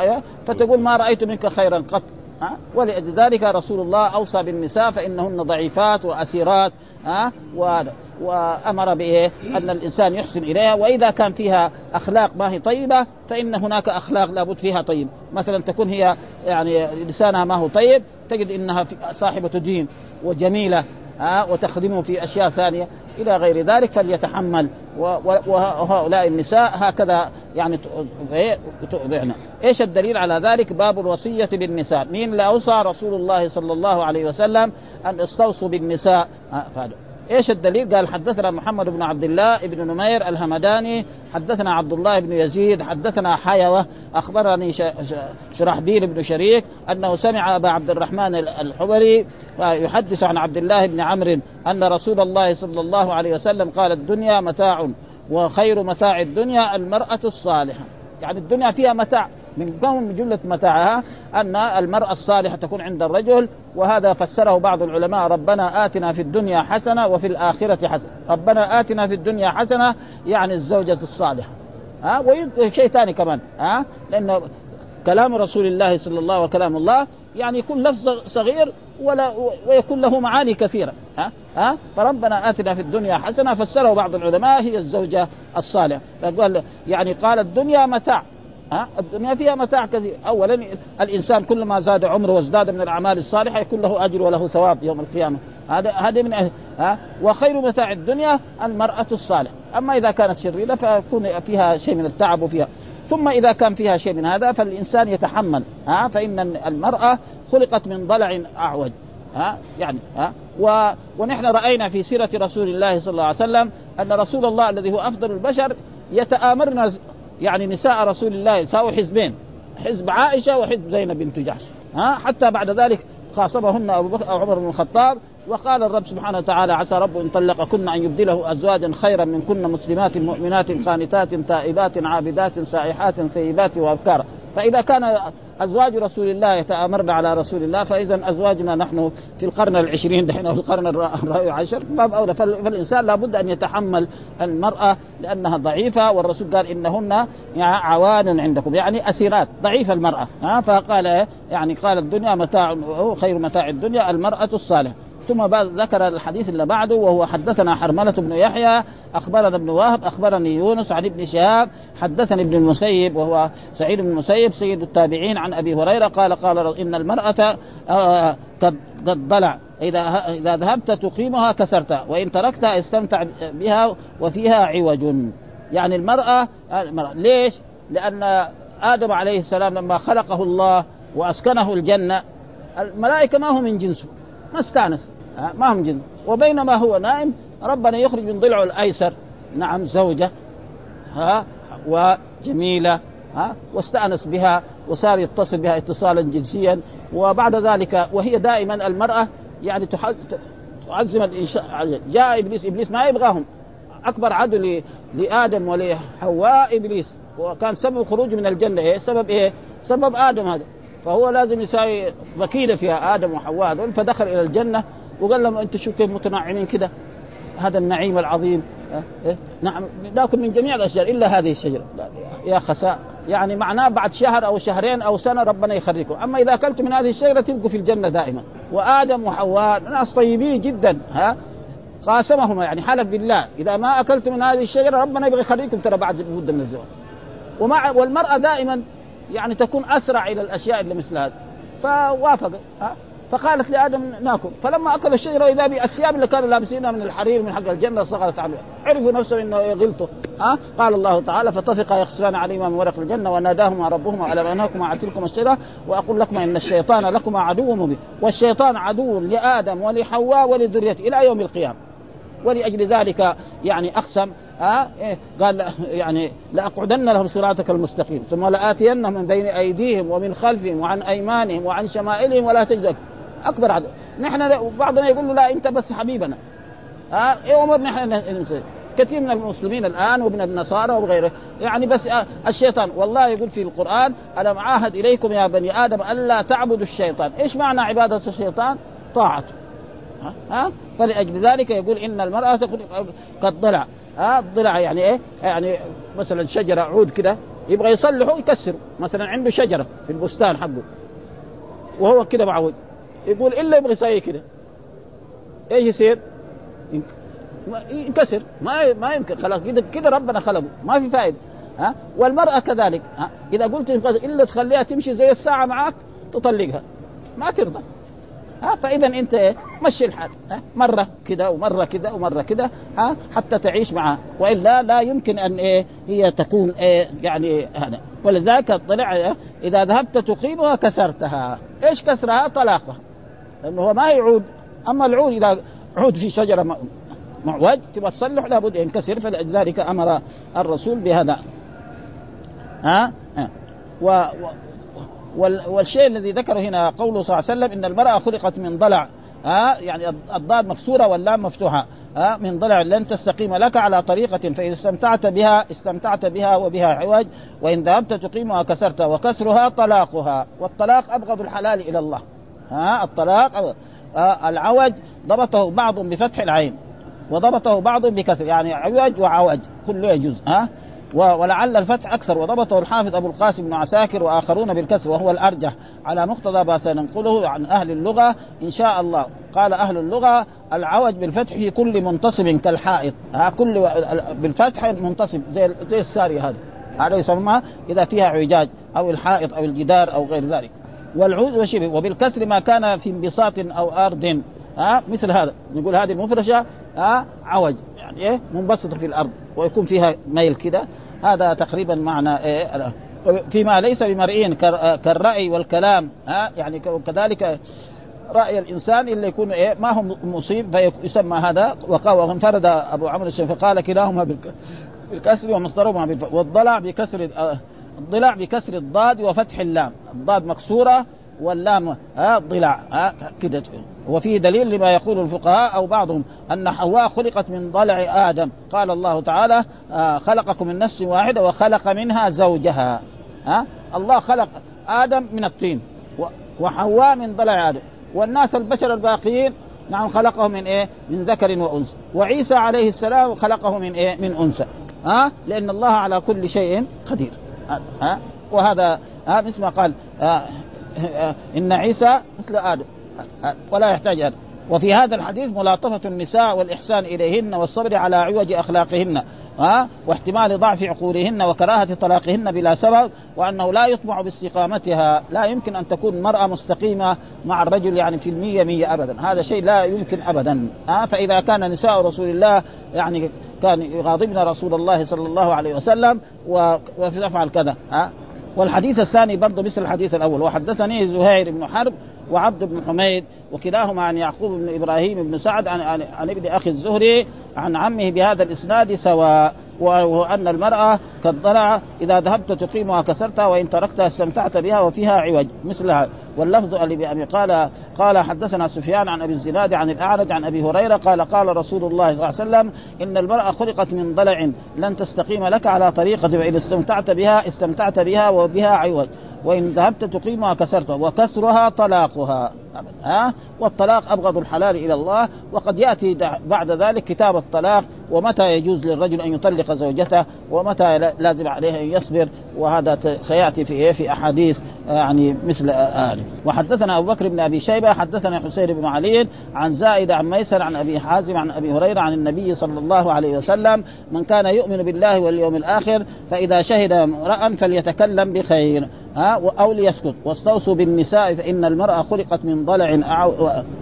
فتقول ما رأيت منك خيرا قط. ها ولذلك رسول الله أوصى بالنساء فإنهن ضعيفات وأسيرات. ها؟ وأمر بايه أن الإنسان يحسن إليها وإذا كان فيها أخلاق ما هي طيبة فإن هناك أخلاق لابد فيها طيب. مثلا تكون هي يعني لسانها ما هو طيب تجد إنها صاحبة دين وجميلة ها وتخدمه في أشياء ثانية. إلى غير ذلك فليتحمل. وهؤلاء النساء هكذا يعني تؤذعن. إيش الدليل على ذلك؟ باب الوصية بالنساء مين؟ اللي اوصى رسول الله صلى الله عليه وسلم أن استوصوا بالنساء. فهذا. إيش الدليل؟ قال حدثنا محمد بن عبد الله بن نمير الهمداني حدثنا عبد الله بن يزيد حدثنا حيوة أخبرني شرحبيل بن شريك أنه سمع أبا عبد الرحمن الحبري يحدث عن عبد الله بن عمرو أن رسول الله صلى الله عليه وسلم قال الدنيا متاع وخير متاع الدنيا المرأة الصالحة يعني الدنيا فيها متاع من من جملة متاعها أن المرأة الصالحة تكون عند الرجل وهذا فسره بعض العلماء ربنا آتنا في الدنيا حسنة وفي الآخرة حسنة. ربنا آتنا في الدنيا حسنة يعني الزوجة الصالحة. ها وشيء ثاني كمان ها لأنه كلام رسول الله صلى الله وكلام الله يعني يكون لفظ صغير ولا ويكون له معاني كثيرة ها ها. فربنا آتنا في الدنيا حسنة فسره بعض العلماء هي الزوجة الصالحة. فقال يعني قال الدنيا متاع. ها؟ الدنيا فيها متاع كثير. اولا الإنسان كلما زاد عمره وازداد من الأعمال الصالحة يكون له أجر وله ثواب يوم القيامة. هذا هذا من ها؟ وخير متاع الدنيا المرأة الصالحة. أما إذا كانت شريرة فيكون فيها شيء من التعب وفيها. ثم إذا كان فيها شيء من هذا فالإنسان يتحمل. ها؟ فإن المرأة خلقت من ضلع أعوج. ها؟ يعني ها؟ و... ونحن رأينا في سيرة رسول الله صلى الله عليه وسلم أن رسول الله الذي هو أفضل البشر يتآمرنا يعني نساء رسول الله يساوي حزبين حزب عائشة وحزب زينب بنت جحش ها؟ حتى بعد ذلك خاصمهن أبو بكر أو عمر بن الخطاب وقال الرب سبحانه وتعالى عسى رب إن طلقكن أن يبدله أزواجا خيرا منكن مسلمات مؤمنات قانتات تائبات عابدات سائحات ثيبات وابكارا فإذا كان أزواج رسول الله يتآمرن على رسول الله فإذا أزواجنا نحن في القرن العشرين دحين أو القرن الرابع عشر باب أولى. فالإنسان لابد أن يتحمل المرأة لأنها ضعيفة والرسول قال إنهن عوان عندكم يعني أسيرات ضعيفه المرأة. ها فقال يعني قال الدنيا متاع خير متاع الدنيا المرأة الصالحة. ثم ذكر الحديث اللي بعده وهو حدثنا حرملة بن يحيى أخبرنا ابن وهب أخبرني يونس عن ابن شهاب حدثني ابن المسيب وهو سعيد بن المسيب سيد التابعين عن أبي هريرة قال قال إن المرأة آه، قد قد ضلع إذا إذا ذهبت تقيمها كسرتها وإن تركتها استمتع بها وفيها عوج يعني المرأة المرأة ليش؟ لأن آدم عليه السلام لما خلقه الله وأسكنه الجنة الملائكة ما هم من جنسه ما استانس. ما هم جن. وبينما هو نائم ربنا يخرج من ضلعه الأيسر. نعم زوجة. ها وجميله ها واستأنس بها وصار يتصل بها اتصالا جنسيا. وبعد ذلك وهي دائما المرأة يعني تعزم الانشاء جاء إبليس إبليس ما يبغاهم. أكبر عدو لآدم ولحواء إبليس. وكان سبب خروجه من الجنة. إيه؟ سبب إيه؟ سبب آدم هذا. فهو لازم يساوي مكيده فيها آدم وحواء. هذول فدخل إلى الجنة وقال لهم أنتم شو كيف متنعمين كده؟ هذا النعيم العظيم. إيه؟ نعم. ناكل من جميع الأشجار إلا هذه الشجرة. يا خساء يعني معناه بعد شهر أو شهرين أو سنة ربنا يخرجكم. أما إذا اكلتم من هذه الشجرة تبقوا في الجنة دائما. وآدم وحواء ناس طيبين جدا. ها؟ قاسمهما يعني حلف بالله. إذا ما اكلتم من هذه الشجرة ربنا يبغى يخرجكم ترى بعد مدة من الزواج ومع والمرأة دائما يعني تكون أسرع إلى الأشياء اللي مثل هذا. فوافق ها؟ فقالت لآدم ناكل. فلما أكل الشجره اذا بالثياب اللي كانوا لابسينها من الحرير من حق الجنة صغرت عنه عرفوا نفسهم إنه غلطوا ها؟ قال الله تعالى فطفقا يخصفان عليهما من ورق الجنة وناداهما ربهما الم انهاكما عن تلكما الشجره وأقول لكما إن الشيطان لكما عدو مبين. والشيطان عدو لآدم ولحواء ولذريته إلى يوم القيامة. ولأجل ذلك يعني أقسم ها إيه قال يعني لأقعدن لهم صراطك المستقيم ثم لآتينهم من بين أيديهم ومن خلفهم وعن أيمانهم وعن شمائلهم ولا تجد. أكبر عدو نحن بعضنا يقول له لا أنت بس حبيبنا. ها إيه عمر نحن كثير من المسلمين الآن ومن النصارى وغيره يعني بس الشيطان. والله يقول في القرآن ألم عاهد إليكم يا بني آدم ألا تعبدوا الشيطان، إيش معنى عبادة الشيطان؟ طاعته ها؟ فلأجل ذلك يقول إن المرأة قد ضلع ها؟ الضلع يعني إيه؟ يعني مثلا شجرة عود كده يبغى يصلحه يكسره مثلا عنده شجرة في البستان حقه وهو كده معود يقول إلا يبغى يسوي كده. إيش يصير؟ ينكسر. ما ما يمكن. خلاص كده كده ربنا خلقه. ما في فائده ها؟ والمرأة كذلك. ها؟ إذا قلت إلا تخليها تمشي زي الساعة معك تطلقها. ما ترضى. ها فاذا أنت إيه؟ مشي الحال ها مرة كذا ومرة كذا ومرة كذا ها حتى تعيش معها وإلا لا يمكن أن إيه؟ هي تكون إيه؟ يعني هذا ولذلك طلع إذا ذهبت تقيمها كسرتها. إيش كسرها؟ طلاقها. لأنه هو ما يعود. أما العود إذا عود في شجرة معوج تبغى تصلح لابد ينكسر فلذلك أمر الرسول بهذا. ها, ها. و, و والشيء الذي ذكره هنا قوله صلى الله عليه وسلم إن المرأة خلقت من ضلع. ها؟ يعني الضاد مكسورة واللام مفتوحة. ها؟ من ضلع لن تستقيم لك على طريقة فإذا استمتعت بها استمتعت بها وبها عوج وإن ذهبت تقيمها كسرتها وكسرها طلاقها. والطلاق أبغض الحلال إلى الله. ها؟ الطلاق ها العوج ضبطه بعض بفتح العين وضبطه بعض بكسر يعني عوج وعوج كله يجوز. ها؟ ولعل الفتح أكثر. وضبطه الحافظ أبو القاسم بن عساكر وآخرون بالكسر وهو الأرجح. على مقتضى ما سننقله عن أهل اللغة إن شاء الله. قال أهل اللغة العوج بالفتح في كل منتصب كالحائط. ها كل بالفتح منتصب. زي زي الساري هذا هذا يسمى إذا فيها اعوجاج أو الحائط أو الجدار أو غير ذلك. والعود وشبه وبالكسر ما كان في انبساط أو أرض. ها مثل هذا. نقول هذه المفرشة ها عوج. يعني إيه؟ منبسطه في الأرض. ويكون فيها ميل كده. هذا تقريبا معنى إيه؟ فيما ليس بمرئي كالرأي والكلام ها؟ يعني كذلك رأي الإنسان إلا يكون إيه؟ ما هو مصيب فيسمى هذا وانفرد أبو عمرو فقال كلاهما بالكسر ومصدرهما والضلع بكسر الضلع بكسر الضاد وفتح اللام. الضاد مكسورة واللام ها ضلع ها كده. وفيه دليل لما يقول الفقهاء أو بعضهم أن حواء خلقت من ضلع آدم. قال الله تعالى آه خلقكم من نفس واحدة وخلق منها زوجها. ها؟ الله خلق آدم من الطين. وحواء من ضلع آدم. والناس البشر الباقيين نعم خلقه من إيه؟ من ذكر وأنثى. وعيسى عليه السلام خلقه من إيه؟ من أنثى. ها؟ لأن الله على كل شيء قدير. ها؟ وهذا ها مثل ما قال آه إن عيسى مثل آدم. ولا يحتاج هذا وفي هذا الحديث ملاطفة النساء والإحسان إليهن والصبر على عوج أخلاقهن ها واحتمال ضعف عقولهن وكراهة طلاقهن بلا سبب وأنه لا يطمع باستقامتها. لا يمكن أن تكون مرأة مستقيمة مع الرجل يعني في المية مية أبدا. هذا شيء لا يمكن أبدا ها فإذا كان نساء رسول الله يعني كان يغاضبن رسول الله صلى الله عليه وسلم ويفعل كذا ها والحديث الثاني برضه مثل الحديث الأول. وحدثني زهير بن حرب وعبد بن حميد وكلاهما عن يعقوب بن إبراهيم بن سعد عن, عن, ابن أخي الزهري عن عمه بهذا الإسناد سواء وان المرأة قد ضلع إذا ذهبت تقيمها كسرتها وإن تركتها استمتعت بها وفيها عوج مثلها. واللفظ بأبي قال قال حدثنا سفيان عن أبي الزناد عن الأعرج عن أبي هريرة قال قال رسول الله صلى الله عليه وسلم إن المرأة خلقت من ضلع لن تستقيم لك على طريقة وان استمتعت بها استمتعت بها وبها عوج. وإن ذهبت تقيمها كسرتها وكسرها طلاقها. ها؟ والطلاق أبغض الحلال إلى الله وقد يأتي بعد ذلك كتاب الطلاق ومتى يجوز للرجل أن يطلق زوجته ومتى لازم عليه أن يصبر وهذا سيأتي في في أحاديث يعني مثل هذه وحدثنا أبو بكر بن أبي شيبة حدثنا حسين بن علي عن زائد عن ميسر عن أبي حازم عن أبي هريرة عن النبي صلى الله عليه وسلم من كان يؤمن بالله واليوم الآخر فإذا شهد امرأ فليتكلم بخير. ها أو ليسكت. واستوصوا بالنساء فإن المرأة خلقت من ضلع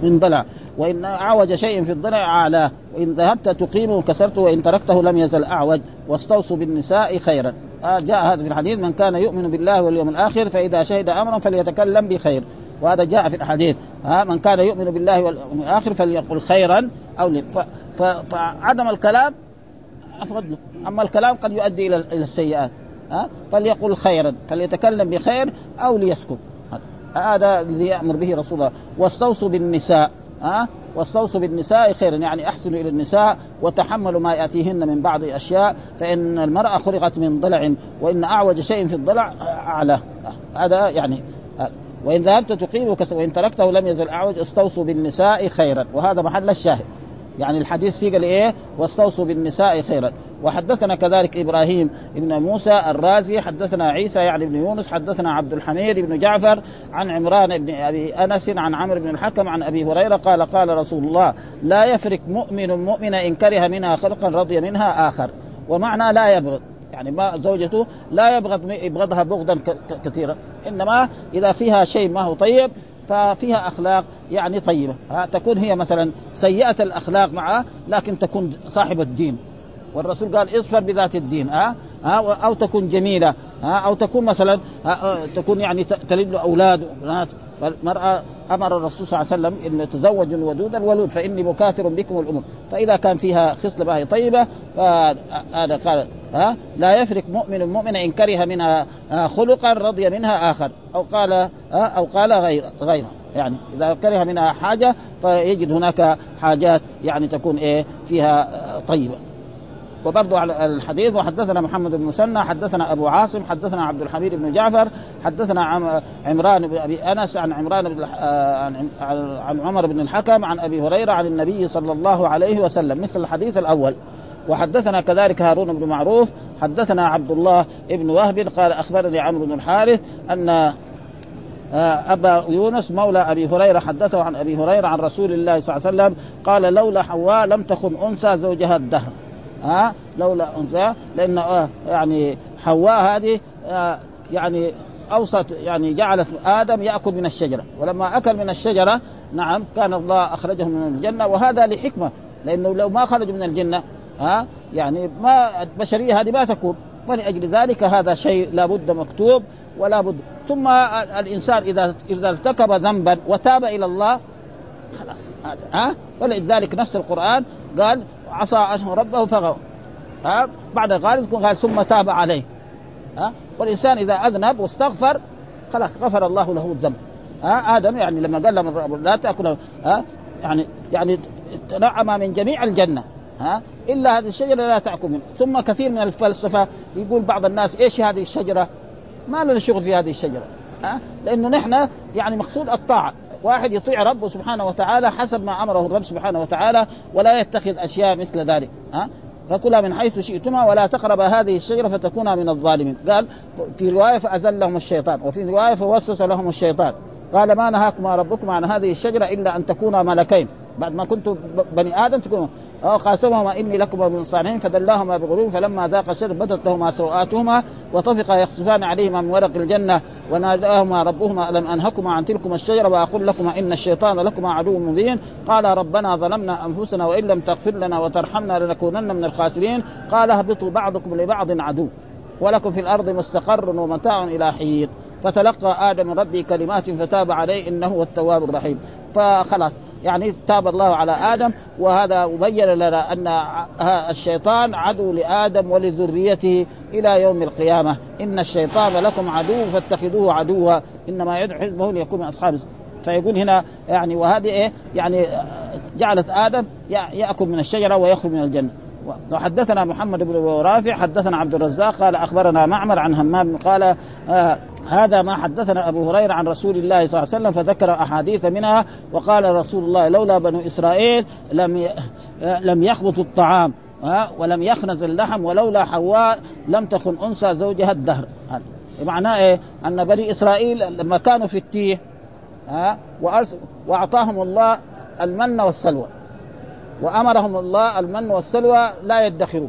من ضلع. وإن أعوج شيء في الضلع اعلاه وإن ذهبت تقيمه كسرته وإن تركته لم يزل أعوج. واستوصوا بالنساء خيرا. آه جاء هذا في الحديث من كان يؤمن بالله واليوم الآخر فإذا شهد أمرا فليتكلم بخير. وهذا جاء في الحديث. ها من كان يؤمن بالله واليوم الآخر فليقل خيرا أو فعدم الكلام افضل له. أما الكلام قد يؤدي إلى السيئات. ها فليقل خيرا فليتكلم بخير أو ليسكت. هذا الذي يأمر به رسول الله. واستوصوا بالنساء ها واستوصوا بالنساء خيرا يعني أحسنوا إلى النساء وتحملوا ما يأتيهن من بعض الأشياء فإن المرأة خلقت من ضلع وإن أعوج شيء في الضلع أعلى. هذا يعني وإن ذهبت تقيم وإن تركته لم يزل أعوج استوصوا بالنساء خيرا. وهذا محل الشاهد. يعني الحديث فيه قال إيه؟ واستوصوا بالنساء خيرا. وحدثنا كذلك إبراهيم بن موسى الرازي حدثنا عيسى يعني بن يونس حدثنا عبد الحميد بن جعفر عن عمران بن أبي أنس عن عمرو بن الحكم عن أبي هريرة قال قال رسول الله لا يفرق مؤمن مؤمن إن كره منها خلقا رضي منها آخر. ومعنى لا يبغض. يعني ما زوجته لا يبغض يبغضها بغضا كثيرا. إنما إذا فيها شيء ما هو طيب ففيها أخلاق يعني طيبة. تكون هي مثلا سيئة الأخلاق معه لكن تكون صاحبه الدين. والرسول قال اصفر بذات الدين ها أو تكون جميلة. أو تكون مثلا تكون يعني تلد له أولاد. وبنات المرأة أمر الرسول صلى الله عليه وسلم أن يتزوج الودود الولود فإني مكاثر بكم الأمم. فإذا كان فيها خصلة باهي طيبة فهذا قال ها لا يفرق مؤمن مؤمن إن كره منها خلقا رضي منها آخر. أو قال أو قال غير غيره. يعني إذا كره منها حاجة فيجد هناك حاجات يعني تكون إيه فيها طيبة. وبرضو على الحديث وحدثنا محمد بن مسنى حدثنا أبو عاصم حدثنا عبد الحميد بن جعفر حدثنا عمران بن أبي أنس عن عمران بن عن عمر بن الحكم عن أبي هريرة عن النبي صلى الله عليه وسلم مثل الحديث الأول. وحدثنا كذلك هارون بن معروف حدثنا عبد الله بن وهب قال أخبرني عمرو بن الحارث أن آه، أبا يونس مولى أبي هريرة حدثه عن أبي هريرة عن رسول الله صلى الله عليه وسلم قال لولا حواء لم تخن أنثى زوجها الدهر. ها؟ لولا أنثى لأن آه يعني حواء هذه آه يعني اوصت يعني جعلت آدم يأكل من الشجرة. ولما أكل من الشجرة نعم كان الله أخرجه من الجنة وهذا لحكمة. لأنه لو ما خرج من الجنة ها يعني ما البشرية هذه ما تكون. ولأجل ذلك هذا شيء لابد مكتوب ولا بد. ثم الإنسان إذا إذا ارتكب ذنبا وتاب إلى الله خلاص هذا ها؟ ولذلك نفس القرآن قال عصى ربه فغوى. ها؟ بعد ذلك قال ثم تاب عليه. ها؟ والإنسان إذا أذنب واستغفر خلاص غفر الله له الذنب. ها؟ آدم يعني لما قال له لا تأكل ها؟ يعني يعني تنعم من جميع الجنة. ها؟ إلا هذه الشجرة لا تأكل منه ثم كثير من الفلسفه يقول بعض الناس إيش هذه الشجرة؟ ما لنا شغل في هذه الشجرة. ها؟ لأنه نحن يعني مقصود الطاعة. واحد يطيع ربه سبحانه وتعالى حسب ما أمره الرب سبحانه وتعالى ولا يتخذ أشياء مثل ذلك ها؟ فكلا من حيث شئتما ولا تقربا هذه الشجرة فتكونا من الظالمين. قال في رواية فأزلهم الشيطان وفي رواية فوسوس لهم الشيطان. قال ما نهاكما ربكما عن هذه الشجرة إلا أن تكونا ملكين. بعد ما كنتم بني آدم تكونوا قاسمهما إني لكما من صالحين فدلاهما بغرور فلما ذاق الشر بدت لهما سوآتهما وطفقا يخصفان عليهما من ورق الجنة وناداهما ربهما ألم أنهكما عن تلكما الشجره وأقول لكما إن الشيطان لكما عدو مبين. قال ربنا ظلمنا أنفسنا وإن لم تغفر لنا وترحمنا لنكونن من الخاسرين. قال اهبطوا بعضكم لبعض عدو ولكم في الأرض مستقر ومتاع إلى حين. فتلقى آدم من ربه كلمات فتاب عليه إنه هو التواب الرحيم. فخلاص. يعني تاب الله على آدم وهذا مبين لنا أن الشيطان عدو لآدم ولذريته إلى يوم القيامة. إن الشيطان لكم عدو فاتخذوه عدوا إنما يدعو حزبه ليكون من أصحاب فيقول هنا يعني وهذه إيه؟ يعني جعلت آدم يأكل من الشجرة ويخرج من الجنة. وحدثنا محمد بن رافع حدثنا عبد الرزاق قال أخبرنا معمر عن همام قال آه هذا ما حدثنا أبو هريرة عن رسول الله صلى الله عليه وسلم فذكر أحاديث منها وقال رسول الله لولا بنو إسرائيل لم لم يخبطوا الطعام ها ولم يخنز اللحم ولولا حواء لم تخن أنثى زوجها الدهر. معناه إيه؟ أن بني إسرائيل لما كانوا في التيه ها وأعطاهم الله المن والسلوى. وأمرهم الله المن والسلوى لا يدخروا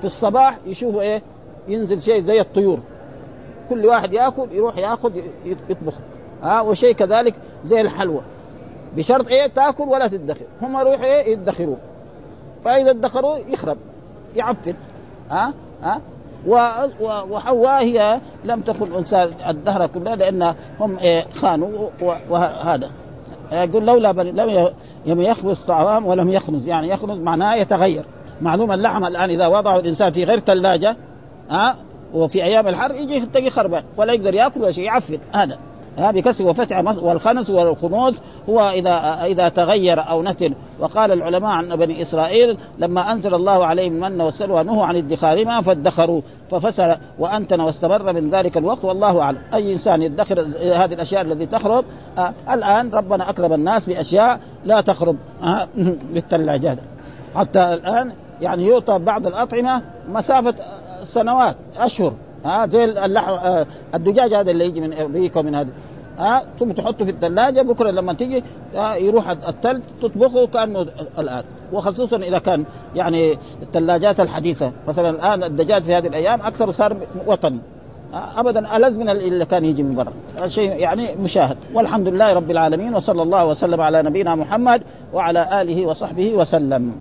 في الصباح يشوفوا إيه؟ ينزل شيء زي الطيور. كل واحد يأكل يروح يأخذ يطبخ. ها؟ آه وشيء كذلك زي الحلوى. بشرط إيه؟ تأكل ولا تدخر. هم يروحوا إيه؟ يدخروا فإذا ادخروا يخرب يعفن. ها؟ ها؟ وحواء هي لم تكن أنثى الدهر كلها لأن هم إيه؟ خانوا وهذا يقول لولا لم يخبز طعام ولم يخنز. يعني يخنز معناه يتغير. معلوم اللحم الآن إذا وضعه الإنسان في غير ثلاجة ها وفي أيام الحر يجي تلاقي خربان ولا يقدر يأكل ولا شيء يعفن. هذا. ها بكسر وفتح والخنس والخنوز هو إذا إذا تغير أو نتن. وقال العلماء عن بني إسرائيل لما أنزل الله عليهم المن والسلوى نهوا عن ادخارهما فادخروا ففسر وأنتن واستمر من ذلك الوقت والله أعلم. أي إنسان يدخر هذه الأشياء التي تخرب آه الآن ربنا أكرم الناس بأشياء لا تخرب آه بالثلاجات حتى الآن يعني يعطى بعض الأطعمة مسافة سنوات أشهر. ها زي اللحم آه الدجاج هذا اللي يجي من أمريكا ومن هذا. ها ثم تحطه في الثلاجة بكرة لما تيجي يروح الثلج تطبخه كأنه الآن. وخصوصا إذا كان يعني الثلاجات الحديثة. مثلا الآن الدجاج في هذه الأيام أكثر صار وطني. ابدا ألذ من اللي كان يجي من برا. شيء يعني مشاهد. والحمد لله رب العالمين وصلى الله وسلم على نبينا محمد وعلى آله وصحبه وسلم.